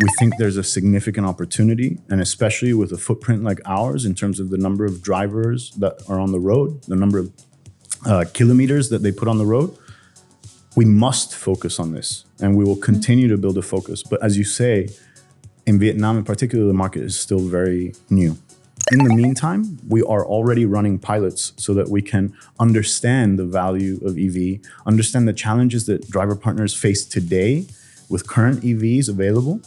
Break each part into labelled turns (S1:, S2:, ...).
S1: We think there's a significant opportunity, and especially with a footprint like ours, in terms of the number of drivers that are on the road, the number of uh, kilometers that they put on the road, we must focus on this, and we will continue to build a focus. But as you say, in Vietnam in particular, the market is still very new. In the meantime, we are already running pilots so that we can understand the value of EV, understand the challenges that driver partners face today with current EVs available.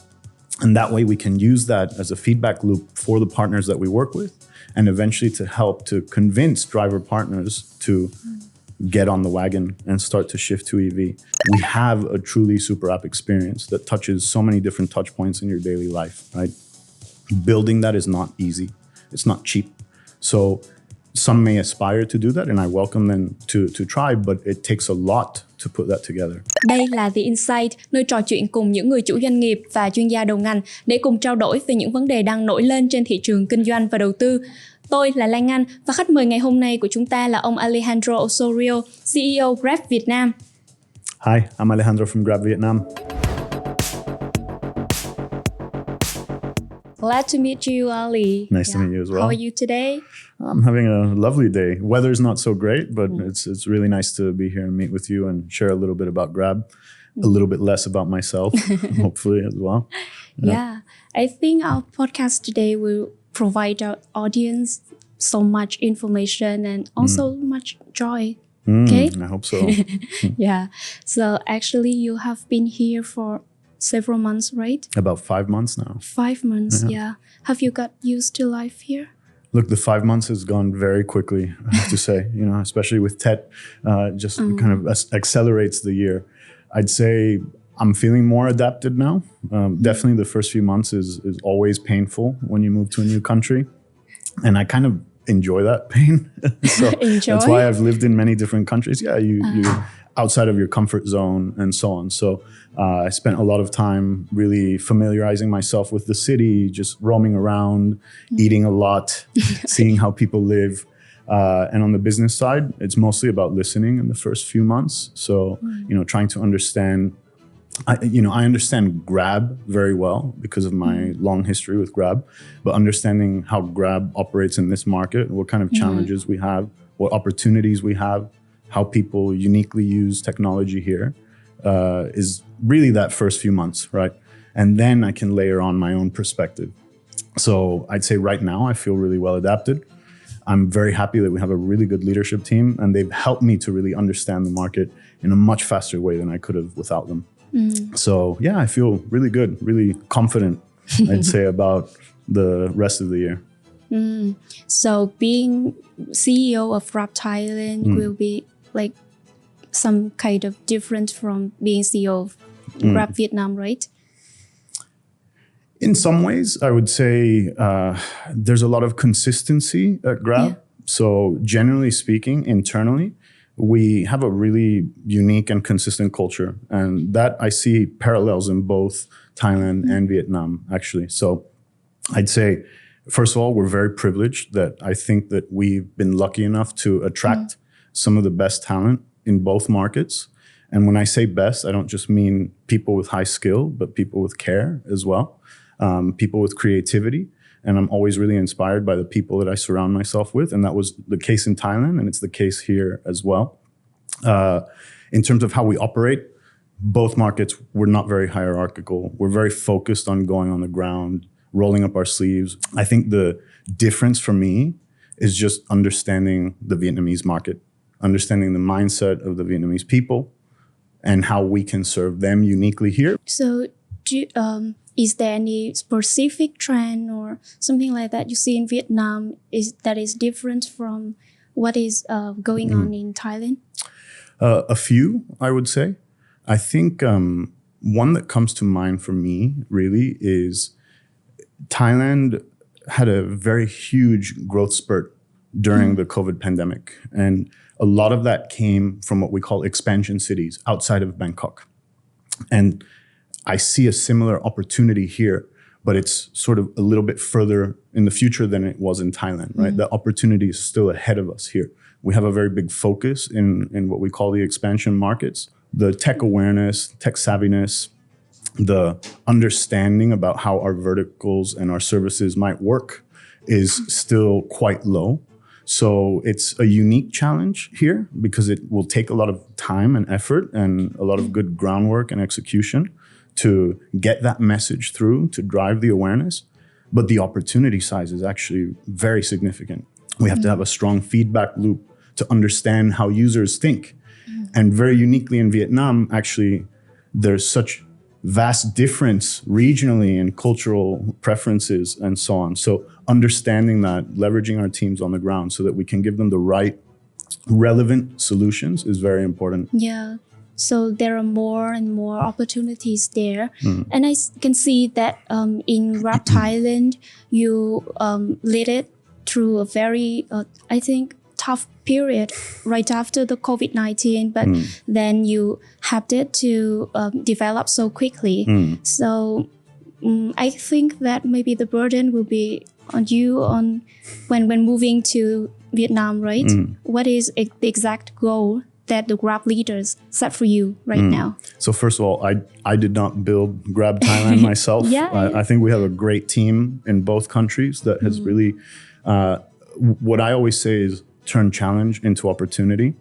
S1: And that way we can use that as a feedback loop for the partners that we work with and eventually to help to convince driver partners to get on the wagon and start to shift to EV. We have a truly super app experience that touches so many different touch points in your daily life, right? Building that is not easy. It's not cheap. So some may aspire to do that and I welcome them to to try but it takes a lot to put that together.
S2: Đây là The Insight, nơi trò chuyện cùng những người chủ doanh nghiệp và chuyên gia đầu ngành để cùng trao đổi về những vấn đề đang nổi lên trên thị trường kinh doanh và đầu tư. Tôi là Lan Anh và khách mời ngày hôm nay của chúng ta là ông Alejandro Osorio, CEO Grab Việt Nam.
S1: Hi, I'm Alejandro from Grab Vietnam.
S2: Glad to meet you, Ali.
S1: Nice to meet you as well.
S2: How are you today?
S1: I'm having a lovely day. Weather's not so great, but
S2: Mm.
S1: it's it's really nice to be here and meet with you and share a little bit about Grab, a little bit less about myself, hopefully as well.
S2: Yeah. I think our podcast today will provide our audience so much information and also much joy.
S1: Mm,
S2: Okay.
S1: I hope so.
S2: Yeah. So actually, you have been here for several months, right?
S1: about five months now.
S2: Five months. Yeah. Have you got used to life here?
S1: Look, the five months has gone very quickly. I have to say, you know, especially with TET, uh, just kind of accelerates the year. I'd say I'm feeling more adapted now. Um, definitely, the first few months is is always painful when you move to a new country, and I kind of enjoy that pain. so
S2: Enjoy?
S1: that's why I've lived in many different countries. Yeah, you you outside of your comfort zone and so on. So uh, I spent a lot of time really familiarizing myself with the city, just roaming around, eating a lot, seeing how people live. Uh, and on the business side, it's mostly about listening in the first few months. So you know, trying to understand. I, you know, I understand Grab very well because of my long history with Grab, but understanding how Grab operates in this market, what kind of challenges we have, what opportunities we have, how people uniquely use technology here, uh, is really that first few months, right? And then I can layer on my own perspective. So I'd say right now I feel really well adapted. I'm very happy that we have a really good leadership team and they've helped me to really understand the market in a much faster way than I could have without them. Mm-hmm. So yeah, I feel really good, really confident, I'd say, about the rest of the year. Mm-hmm.
S2: So being CEO of Grab Thailand mm. will be like some kind of different from being CEO of mm. Grab Vietnam, right?
S1: In some ways, I would say uh, there's a lot of consistency at Grab.
S2: Yeah.
S1: So, generally speaking, internally, we have a really unique and consistent culture. And that I see parallels in both Thailand and mm. Vietnam, actually. So, I'd say, first of all, we're very privileged that I think that we've been lucky enough to attract mm. Some of the best talent in both markets. And when I say best, I don't just mean people with high skill, but people with care as well, um, people with creativity. And I'm always really inspired by the people that I surround myself with. And that was the case in Thailand, and it's the case here as well. Uh, in terms of how we operate, both markets, we're not very hierarchical. We're very focused on going on the ground, rolling up our sleeves. I think the difference for me is just understanding the Vietnamese market, understanding the mindset of the Vietnamese people, and how we can serve them uniquely here.
S2: So do um, is there any specific trend or something like that you see in Vietnam is that is different from what is uh, going on in Thailand?
S1: Uh, a few, I would say. I think um, one that comes to mind for me really is Thailand had a very huge growth spurt during the COVID pandemic. And a lot of that came from what we call expansion cities outside of Bangkok. And I see a similar opportunity here, but it's sort of a little bit further in the future than it was in Thailand, right? Mm-hmm. The opportunity is still ahead of us here. We have a very big focus in, in what we call the expansion markets. The tech awareness, tech savviness, the understanding about how our verticals and our services might work is still quite low. So it's a unique challenge here because it will take a lot of time and effort and a lot of good groundwork and execution to get that message through to drive the awareness. But the opportunity size is actually very significant. We have to mm. have a strong feedback loop to understand how users think. Mm. And very uniquely in Vietnam, actually, there's such vast difference regionally in cultural preferences and so on. So understanding that, leveraging our teams on the ground so that we can give them the right relevant solutions is very important.
S2: Yeah. So there are more and more opportunities there, and I can see that um, in Grab Thailand, you um, led it through a very, uh, I think, tough period right after the COVID nineteen. But then you helped it to um, develop so quickly. So mm, I think that maybe the burden will be on you on when when moving to Vietnam, right? Mm. What is the exact goal that the Grab leaders set for you right mm. now?
S1: So first of all, I I did not build Grab Thailand myself.
S2: Yeah,
S1: I. I think we have a great team in both countries that has mm. really. Uh, what I always say is turn challenge into opportunity.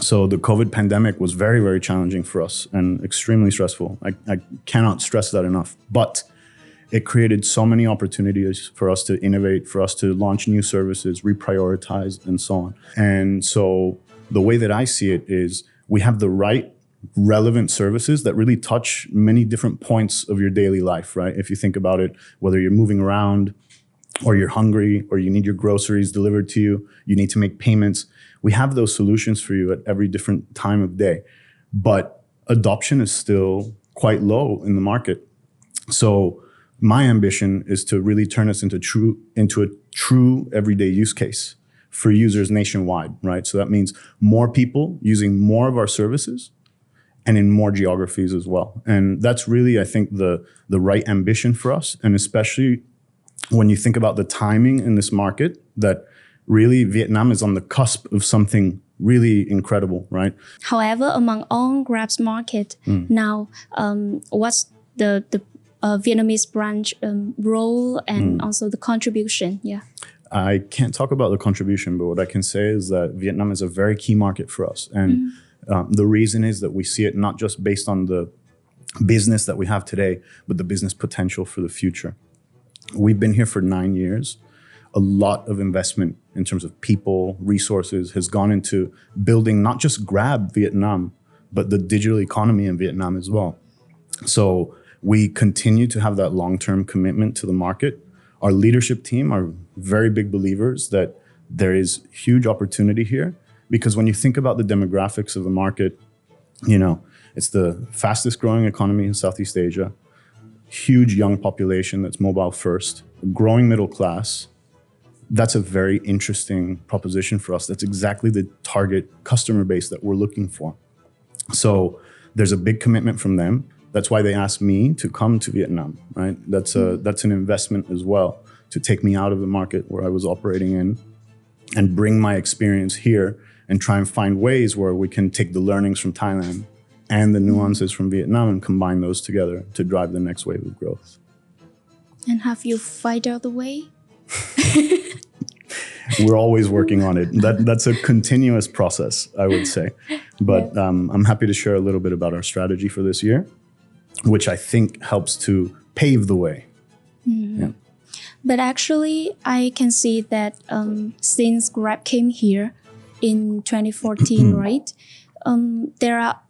S1: So the COVID pandemic was very very challenging for us and extremely stressful. I, I cannot stress that enough. But it created so many opportunities for us to innovate, for us to launch new services, reprioritize, and so on. And so the way that I see it is we have the right relevant services that really touch many different points of your daily life, right? If you think about it, whether you're moving around or you're hungry or you need your groceries delivered to you, you need to make payments. We have those solutions for you at every different time of day. But adoption is still quite low in the market. So my ambition is to really turn us into true into a true everyday use case for users nationwide, right? So that means more people using more of our services and in more geographies as well. And that's really I think the the right ambition for us and especially when you think about the timing in this market that really Vietnam is on the cusp of something really incredible, right?
S2: However, among all Grab's market now, um, what's the the uh, Vietnamese branch um, role and also the contribution? Yeah.
S1: I can't talk about the contribution, but what I can say is that Vietnam is a very key market for us. And um, the reason is that we see it not just based on the business that we have today, but the business potential for the future. We've been here for nine years. A lot of investment in terms of people, resources has gone into building not just Grab Vietnam, but the digital economy in Vietnam as well. So we continue to have that long term commitment to the market. Our leadership team are very big believers that there is huge opportunity here because when you think about the demographics of the market, you know, it's the fastest growing economy in Southeast Asia, huge young population that's mobile first, growing middle class. That's a very interesting proposition for us. That's exactly the target customer base that we're looking for. So there's a big commitment from them. That's why they asked me to come to Vietnam, right? That's a that's an investment as well to take me out of the market where I was operating in and bring my experience here and try and find ways where we can take the learnings from Thailand and the nuances from Vietnam and combine those together to drive the next wave of growth.
S2: And have you find out the way?
S1: We're always working on it. That that's a continuous process, I would say. But um, I'm happy to share a little bit about our strategy for this year, which I think helps to pave the way. Yeah.
S2: But actually, I can see that um, since Grab came here in 2014, right? Um, there are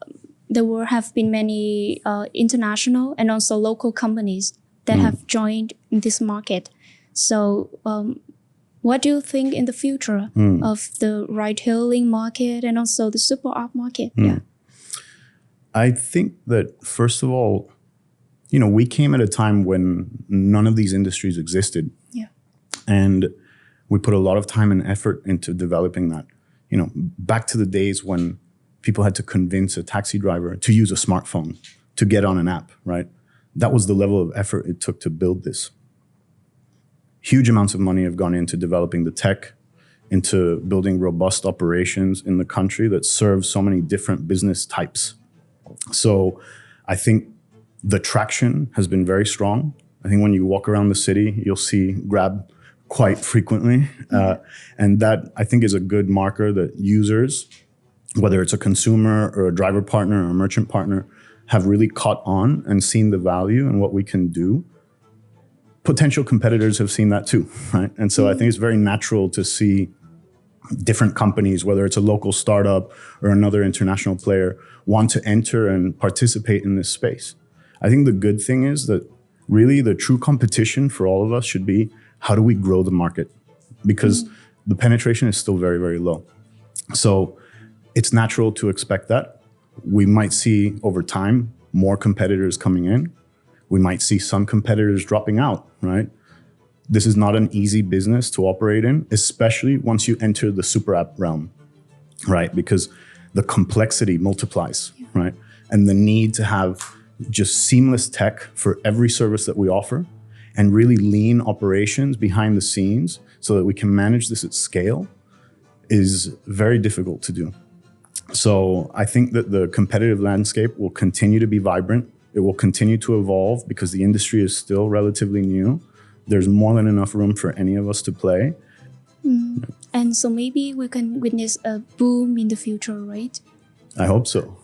S2: there will have been many uh, international and also local companies that have joined in this market. So, um, what do you think in the future of the ride-hailing market and also the super app market? Yeah.
S1: I think that first of all, you know, we came at a time when none of these industries existed.
S2: Yeah.
S1: And we put a lot of time and effort into developing that. You know, back to the days when people had to convince a taxi driver to use a smartphone to get on an app, right? That was the level of effort it took to build this. Huge amounts of money have gone into developing the tech, into building robust operations in the country that serve so many different business types. So I think the traction has been very strong. I think when you walk around the city, you'll see Grab quite frequently. Uh, and that I think is a good marker that users, whether it's a consumer or a driver partner or a merchant partner, have really caught on and seen the value and what we can do. Potential competitors have seen that too, right? And so I think it's very natural to see different companies, whether it's a local startup or another international player, want to enter and participate in this space. I think the good thing is that really the true competition for all of us should be how do we grow the market? Because mm. the penetration is still very, very low. So it's natural to expect that. We might see over time more competitors coming in. We might see some competitors dropping out, right? This is not an easy business to operate in, especially once you enter the super app realm, right? Because the complexity multiplies, right? And the need to have just seamless tech for every service that we offer and really lean operations behind the scenes so that we can manage this at scale is very difficult to do. So I think that the competitive landscape will continue to be vibrant. It will continue to evolve because the industry is still relatively new. There's more than enough room for any of us to play.
S2: Mm. And so maybe we can witness a boom in the future, right?
S1: I hope so.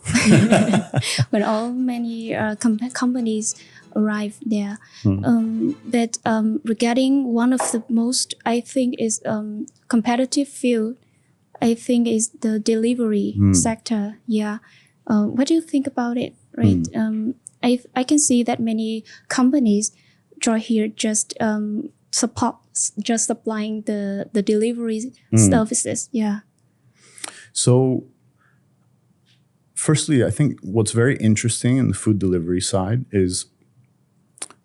S2: when all many uh, com- companies arrive there. Mm. Um, but um, regarding one of the most, I think is um, competitive field. I think is the delivery mm. sector. Yeah. Uh, what do you think about it? Right. Mm. I I can see that many companies draw here just um, support just supplying the the delivery hmm. services. Yeah.
S1: So firstly, I think what's very interesting in the food delivery side is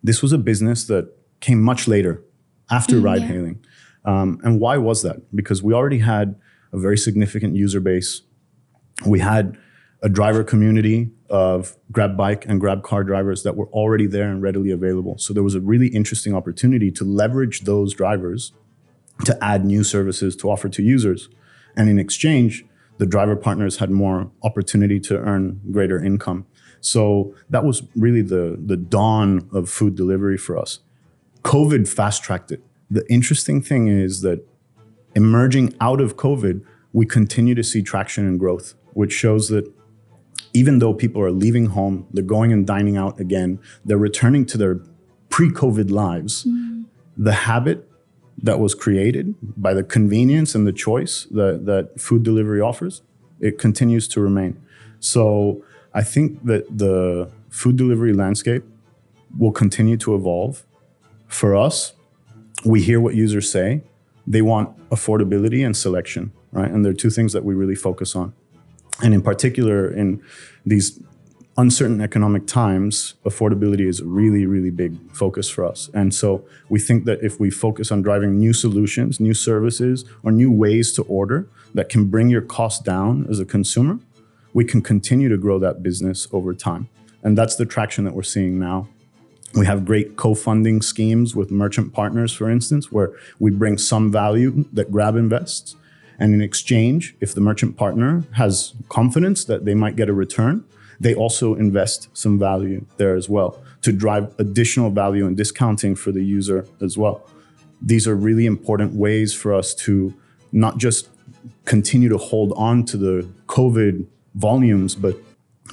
S1: this was a business that came much later after mm, ride yeah. hailing. Um, and why was that? Because we already had a very significant user base. We had a driver community of Grab bike and Grab car drivers that were already there and readily available. So there was a really interesting opportunity to leverage those drivers to add new services to offer to users. And in exchange, the driver partners had more opportunity to earn greater income. So that was really the, the dawn of food delivery for us. COVID fast tracked it. The interesting thing is that emerging out of COVID, we continue to see traction and growth, which shows that even though people are leaving home, they're going and dining out again, they're returning to their pre COVID lives, mm. the habit that was created by the convenience and the choice that, that food delivery offers, it continues to remain. So I think that the food delivery landscape will continue to evolve. For us, we hear what users say. They want affordability and selection, right? And there are two things that we really focus on. And in particular, in these uncertain economic times, affordability is a really, really big focus for us. And so we think that if we focus on driving new solutions, new services, or new ways to order that can bring your cost down as a consumer, we can continue to grow that business over time. And that's the traction that we're seeing now. We have great co funding schemes with merchant partners, for instance, where we bring some value that Grab invests. And in exchange, if the merchant partner has confidence that they might get a return, they also invest some value there as well to drive additional value and discounting for the user as well. These are really important ways for us to not just continue to hold on to the COVID volumes, but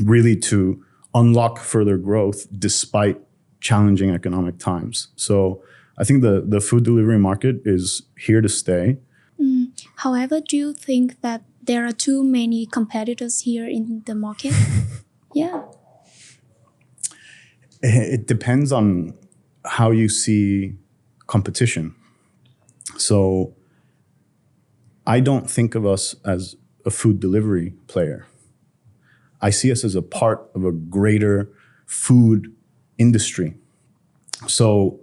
S1: really to unlock further growth despite challenging economic times. So I think the, the food delivery market is here to stay.
S2: However, do you think that there are too many competitors here in the market? yeah.
S1: It depends on how you see competition. So I don't think of us as a food delivery player. I see us as a part of a greater food industry. So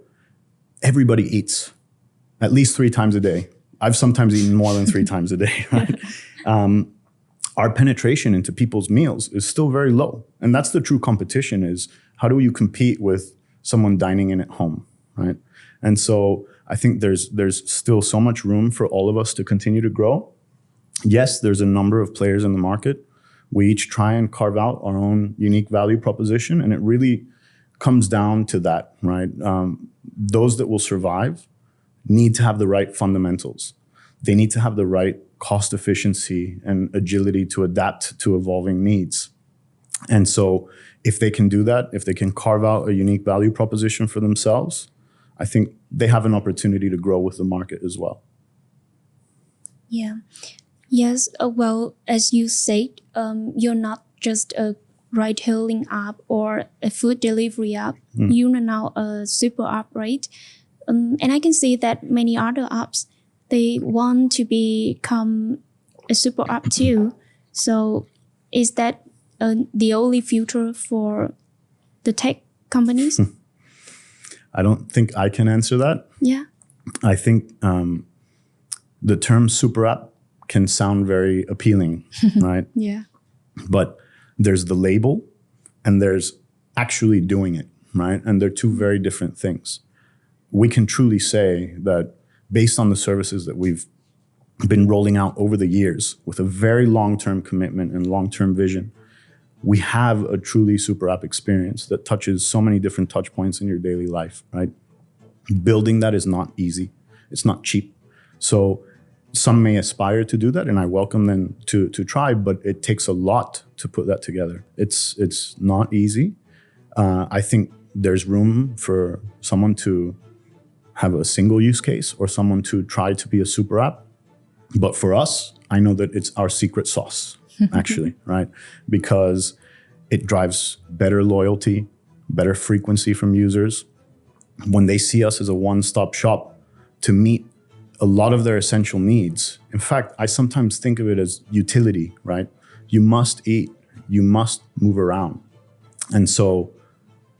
S1: everybody eats at least three times a day. I've sometimes eaten more than three times a day. Right? Um, our penetration into people's meals is still very low, and that's the true competition: is how do you compete with someone dining in at home, right? And so I think there's there's still so much room for all of us to continue to grow. Yes, there's a number of players in the market we each try and carve out our own unique value proposition. And it really comes down to that, right? Um, those that will survive need to have the right fundamentals. They need to have the right cost efficiency and agility to adapt to evolving needs. And so, if they can do that, if they can carve out a unique value proposition for themselves, I think they have an opportunity to grow with the market as well.
S2: Yeah. Yes. Uh, well, as you said, um, you're not just a ride hailing app or a food delivery app.
S1: Mm.
S2: You are now a super app, right? Um, and I can see that many other apps they want to become a super app too. So, is that uh, the only future for the tech companies?
S1: I don't think I can answer that.
S2: yeah.
S1: I think um, the term super app can sound very appealing, right?
S2: Yeah.
S1: But there's the label and there's actually doing it, right? And they're two very different things. We can truly say that based on the services that we've been rolling out over the years with a very long term commitment and long term vision, we have a truly super app experience that touches so many different touch points in your daily life, right? Building that is not easy, it's not cheap. So, some may aspire to do that, and I welcome them to, to try, but it takes a lot to put that together. It's, it's not easy. Uh, I think there's room for someone to have a single use case or someone to try to be a super app. But for us, I know that it's our secret sauce, actually, right? Because it drives better loyalty, better frequency from users. When they see us as a one stop shop to meet a lot of their essential needs. In fact, I sometimes think of it as utility, right? You must eat, you must move around. And so,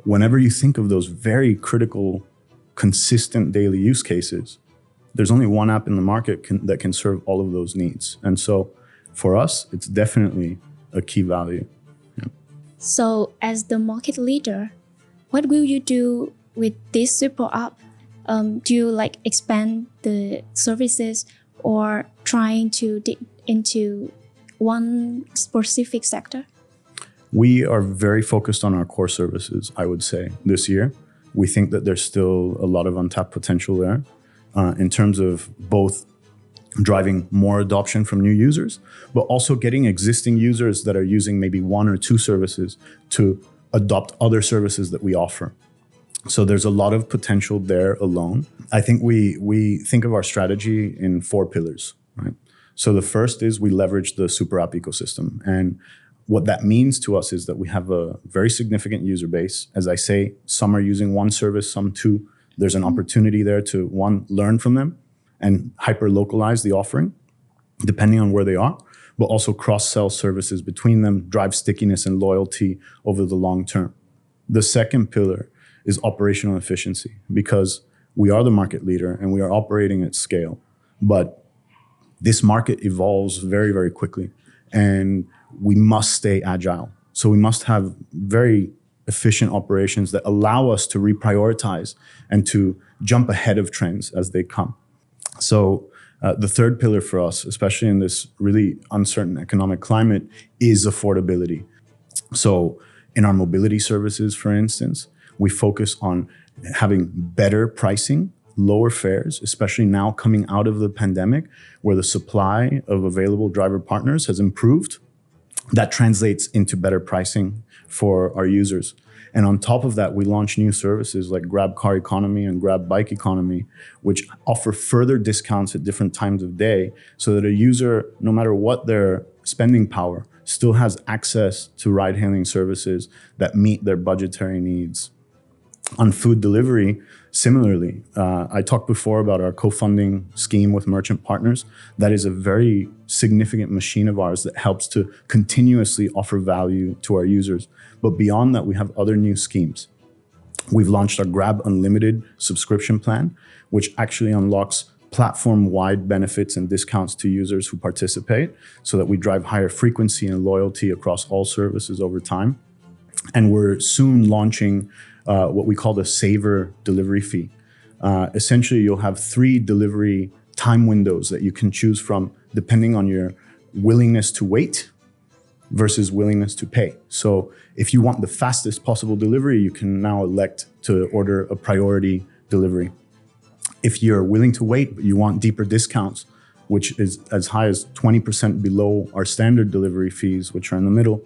S1: whenever you think of those very critical consistent daily use cases, there's only one app in the market can, that can serve all of those needs. And so for us, it's definitely a key value.
S2: So, as the market leader, what will you do with this super app? Um, do you like expand the services or trying to dig into one specific sector?
S1: We are very focused on our core services, I would say, this year. We think that there's still a lot of untapped potential there uh, in terms of both driving more adoption from new users, but also getting existing users that are using maybe one or two services to adopt other services that we offer. So there's a lot of potential there alone. I think we we think of our strategy in four pillars, right? So the first is we leverage the super app ecosystem. And what that means to us is that we have a very significant user base. As I say, some are using one service, some two. There's an mm-hmm. opportunity there to one, learn from them and hyper localize the offering depending on where they are, but also cross sell services between them, drive stickiness and loyalty over the long term. The second pillar is operational efficiency because we are the market leader and we are operating at scale. But this market evolves very, very quickly and we must stay agile. So we must have very efficient operations that allow us to reprioritize and to jump ahead of trends as they come. So uh, the third pillar for us, especially in this really uncertain economic climate, is affordability. So in our mobility services, for instance, we focus on having better pricing, lower fares, especially now coming out of the pandemic, where the supply of available driver partners has improved. That translates into better pricing for our users. And on top of that, we launch new services like Grab Car Economy and Grab Bike Economy, which offer further discounts at different times of day so that a user, no matter what their spending power, still has access to ride hailing services that meet their budgetary needs. On food delivery, similarly, uh, I talked before about our co funding scheme with merchant partners. That is a very significant machine of ours that helps to continuously offer value to our users. But beyond that, we have other new schemes. We've launched our Grab Unlimited subscription plan, which actually unlocks platform wide benefits and discounts to users who participate so that we drive higher frequency and loyalty across all services over time. And we're soon launching uh, what we call the Saver delivery fee. Uh, essentially, you'll have three delivery time windows that you can choose from depending on your willingness to wait, versus willingness to pay. So if you want the fastest possible delivery, you can now elect to order a priority delivery. If you're willing to wait, but you want deeper discounts, which is as high as 20% below our standard delivery fees, which are in the middle,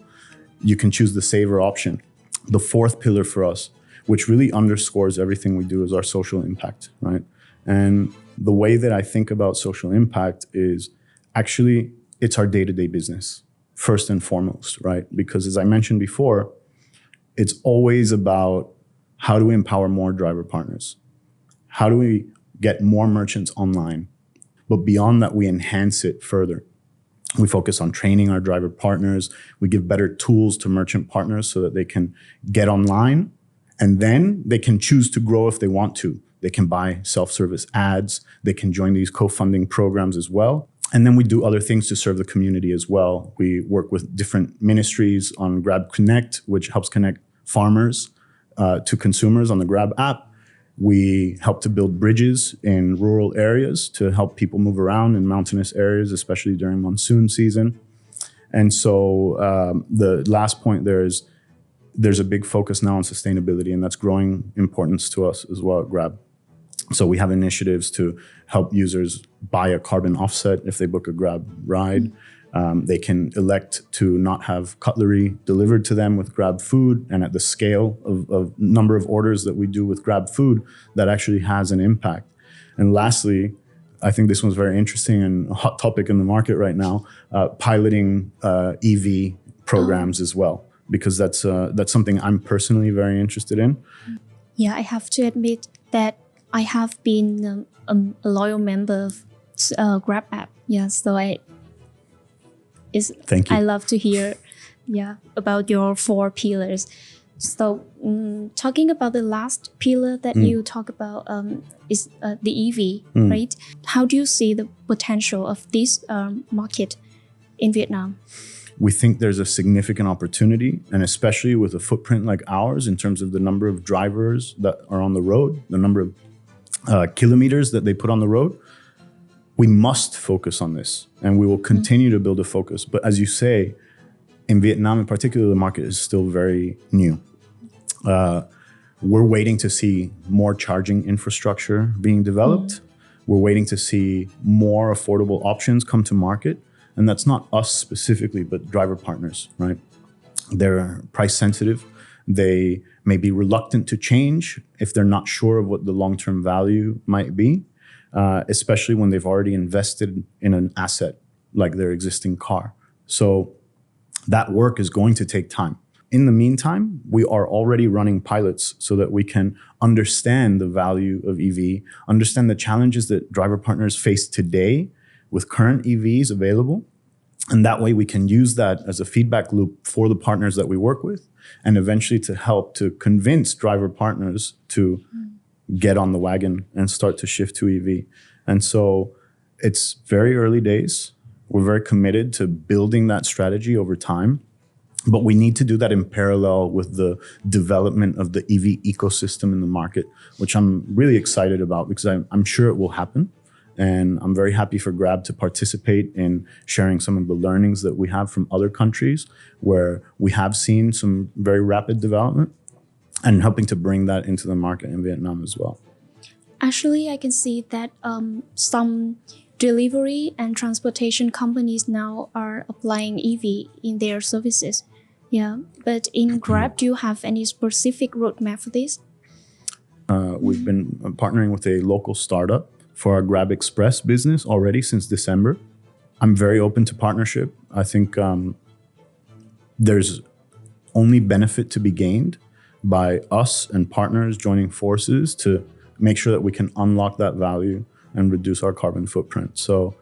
S1: you can choose the saver option. The fourth pillar for us, which really underscores everything we do, is our social impact, right? And the way that I think about social impact is actually it's our day to day business, first and foremost, right? Because as I mentioned before, it's always about how do we empower more driver partners? How do we get more merchants online? But beyond that, we enhance it further. We focus on training our driver partners. We give better tools to merchant partners so that they can get online and then they can choose to grow if they want to. They can buy self service ads. They can join these co funding programs as well. And then we do other things to serve the community as well. We work with different ministries on Grab Connect, which helps connect farmers uh, to consumers on the Grab app. We help to build bridges in rural areas to help people move around in mountainous areas, especially during monsoon season. And so um, the last point there is there's a big focus now on sustainability, and that's growing importance to us as well at Grab. So we have initiatives to help users buy a carbon offset if they book a Grab ride. Um, they can elect to not have cutlery delivered to them with Grab food, and at the scale of, of number of orders that we do with Grab food, that actually has an impact. And lastly, I think this one's very interesting and a hot topic in the market right now. Uh, piloting uh, EV programs as well, because that's uh, that's something I'm personally very interested in.
S2: Yeah, I have to admit that I have been um, a loyal member of uh, Grab app. Yeah, so I is
S1: Thank you.
S2: I love to hear yeah about your four pillars. So um, talking about the last pillar that
S1: Mm.
S2: you talk about um, is uh, the EV, right? How do you see the potential of this um, market in Vietnam?
S1: we think there's a significant opportunity, and especially with a footprint like ours, in terms of the number of drivers that are on the road, the number of uh, kilometers that they put on the road, we must focus on this, and we will continue to build a focus. But as you say, in Vietnam in particular, the market is still very new. Uh, we're waiting to see more charging infrastructure being developed. We're waiting to see more affordable options come to market. And that's not us specifically, but driver partners, right? They're price sensitive. They may be reluctant to change if they're not sure of what the long term value might be, uh, especially when they've already invested in an asset like their existing car. So that work is going to take time. In the meantime, we are already running pilots so that we can understand the value of EV, understand the challenges that driver partners face today with current EVs available. And that way we can use that as a feedback loop for the partners that we work with and eventually to help to convince driver partners to get on the wagon and start to shift to EV. And so it's very early days. We're very committed to building that strategy over time. But we need to do that in parallel with the development of the EV ecosystem in the market, which I'm really excited about because I'm, I'm sure it will happen. And I'm very happy for Grab to participate in sharing some of the learnings that we have from other countries where we have seen some very rapid development and helping to bring that into the market in Vietnam as well.
S2: Actually, I can see that um, some delivery and transportation companies now are applying EV in their services. Yeah, but in Grab, do you have any specific roadmap for this?
S1: Uh, we've been uh, partnering with a local startup for our Grab Express business already since December. I'm very open to partnership. I think um, there's only benefit to be gained by us and partners joining forces to make sure that we can unlock that value and reduce our carbon footprint. So,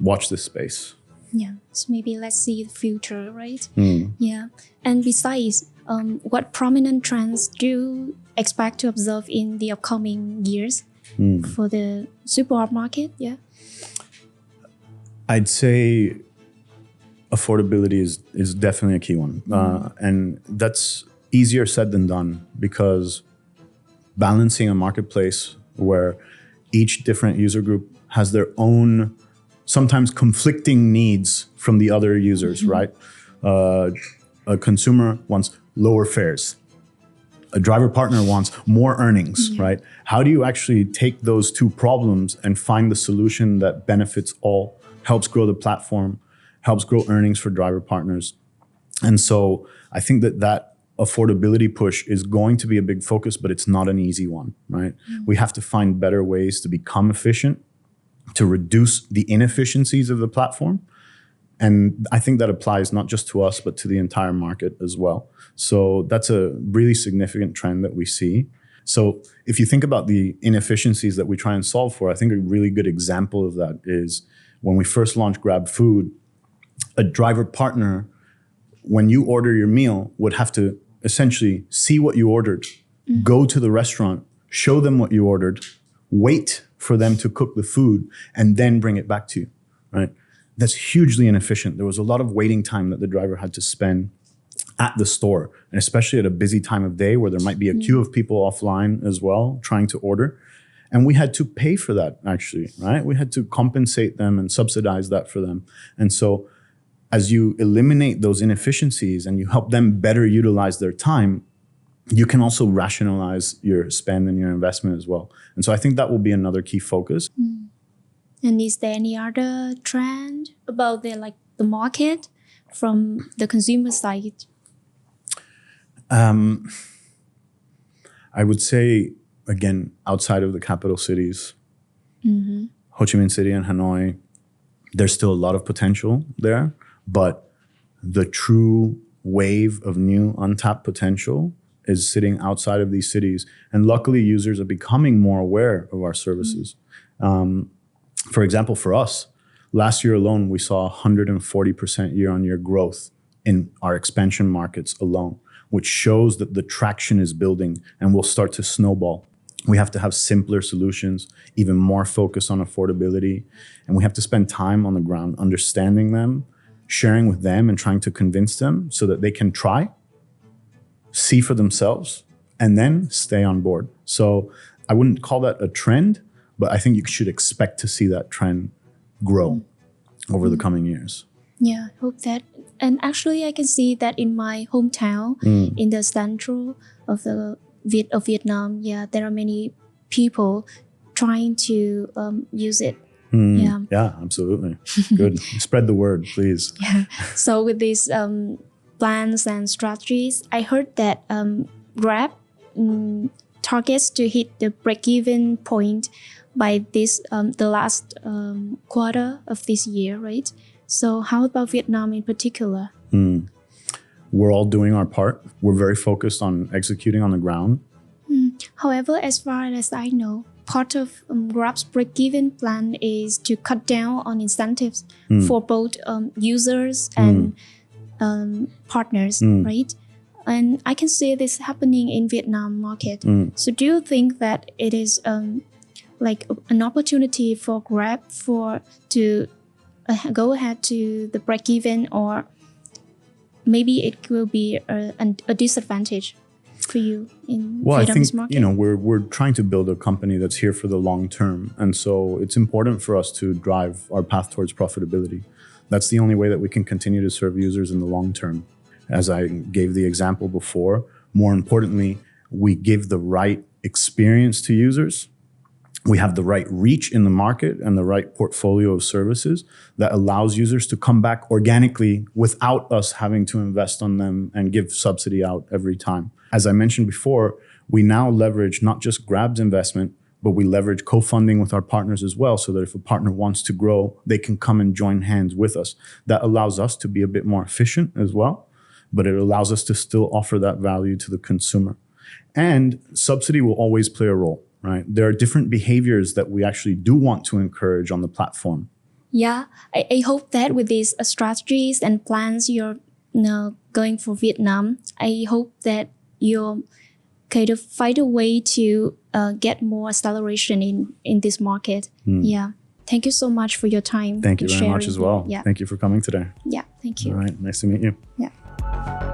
S1: watch this space.
S2: Yeah, so maybe let's see the future, right? Yeah, and besides, um, what prominent trends do you expect to observe in the upcoming years for the super app market? Yeah.
S1: I'd say affordability is is definitely a key one, uh, and that's easier said than done because balancing a marketplace where each different user group has their own sometimes conflicting needs from the other users, right? Uh, a consumer wants lower fares. A driver partner wants more earnings, right? How do you actually take those two problems and find the solution that benefits all, helps grow the platform, helps grow earnings for driver partners? And so I think that that affordability push is going to be a big focus, but it's not an easy one, right? Mm-hmm. We have to find better ways to become efficient, to reduce the inefficiencies of the platform. And I think that applies not just to us, but to the entire market as well. So that's a really significant trend that we see. So if you think about the inefficiencies that we try and solve for, I think a really good example of that is when we first launched Grab Food, a driver partner, when you order your meal, would have to essentially see what you ordered, mm-hmm. go to the restaurant, show them what you ordered, wait for them to cook the food, and then bring it back to you, right? That's hugely inefficient. There was a lot of waiting time that the driver had to spend at the store, and especially at a busy time of day where there might be a queue mm-hmm. of people offline as well trying to order. And we had to pay for that actually, right? We had to compensate them and subsidize that for them. And so as you eliminate those inefficiencies and you help them better utilize their time, you can also rationalize your spend and your investment as well. And so I think that will be another key focus. Mm.
S2: And is there any other trend about the like the market from the consumer side?
S1: Um, I would say, again, outside of the capital cities, mm-hmm. Ho Chi Minh City and Hanoi, there's still a lot of potential there, but the true wave of new untapped potential is sitting outside of these cities. And luckily, users are becoming more aware of our services. Um, for example, for us, last year alone, we saw 140% year on year growth in our expansion markets alone, which shows that the traction is building and will start to snowball. We have to have simpler solutions, even more focus on affordability, and we have to spend time on the ground understanding them, sharing with them, and trying to convince them so that they can try, see for themselves, and then stay on board. So I wouldn't call that a trend, but I think you should expect to see that trend grow over the coming years.
S2: Yeah, I hope that. And actually, I can see that in my hometown, in the central of the Viet of Vietnam. Yeah, there are many people trying to um, use it. Yeah.
S1: Yeah, absolutely. Good. Spread the word, please. Yeah.
S2: So with these um, plans and strategies, I heard that um, Grab mm, targets to hit the break-even point by this um, the last um, quarter of this year, right? So how about Vietnam in particular?
S1: We're all doing our part. We're very focused on executing on the ground.
S2: However, as far as I know, part of um, Grab's break-even plan is to cut down on incentives for both um, users and um, partners, right? And I can see this happening in Vietnam market. So, do you think that it is um, like an opportunity for Grab for to uh, go ahead to the break-even, or maybe it will be a, a disadvantage for you in
S1: Well, I think
S2: market?
S1: you know we're we're trying to build a company that's here for the long term, and so it's important for us to drive our path towards profitability. That's the only way that we can continue to serve users in the long term. As I gave the example before, more importantly, we give the right experience to users. We have the right reach in the market and the right portfolio of services that allows users to come back organically without us having to invest on them and give subsidy out every time. As I mentioned before, we now leverage not just Grab's investment, but we leverage co-funding with our partners as well so that if a partner wants to grow, they can come and join hands with us. That allows us to be a bit more efficient as well, but it allows us to still offer that value to the consumer. And subsidy will always play a role, right? There are different behaviors that we actually do want to encourage on the platform.
S2: Yeah, I, I hope that with these uh, strategies and plans you're you know, going for Vietnam, I hope that you'll kind of find a way to uh, get more acceleration in in this market. Yeah. Thank you so much for your time.
S1: Thank you very much as well.
S2: Yeah.
S1: Thank you for coming today.
S2: yeah. Thank you.
S1: All right. Nice to meet you.
S2: Yeah.